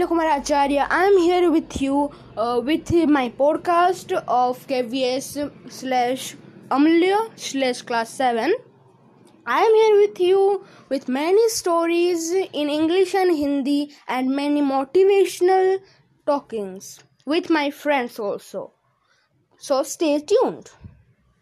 Amulya Kumar Acharya. I am here with you uh, with my podcast of KVS slash Amulya slash class 7. I am here with you with many stories in English and Hindi and many motivational talkings with my friends also. So stay tuned.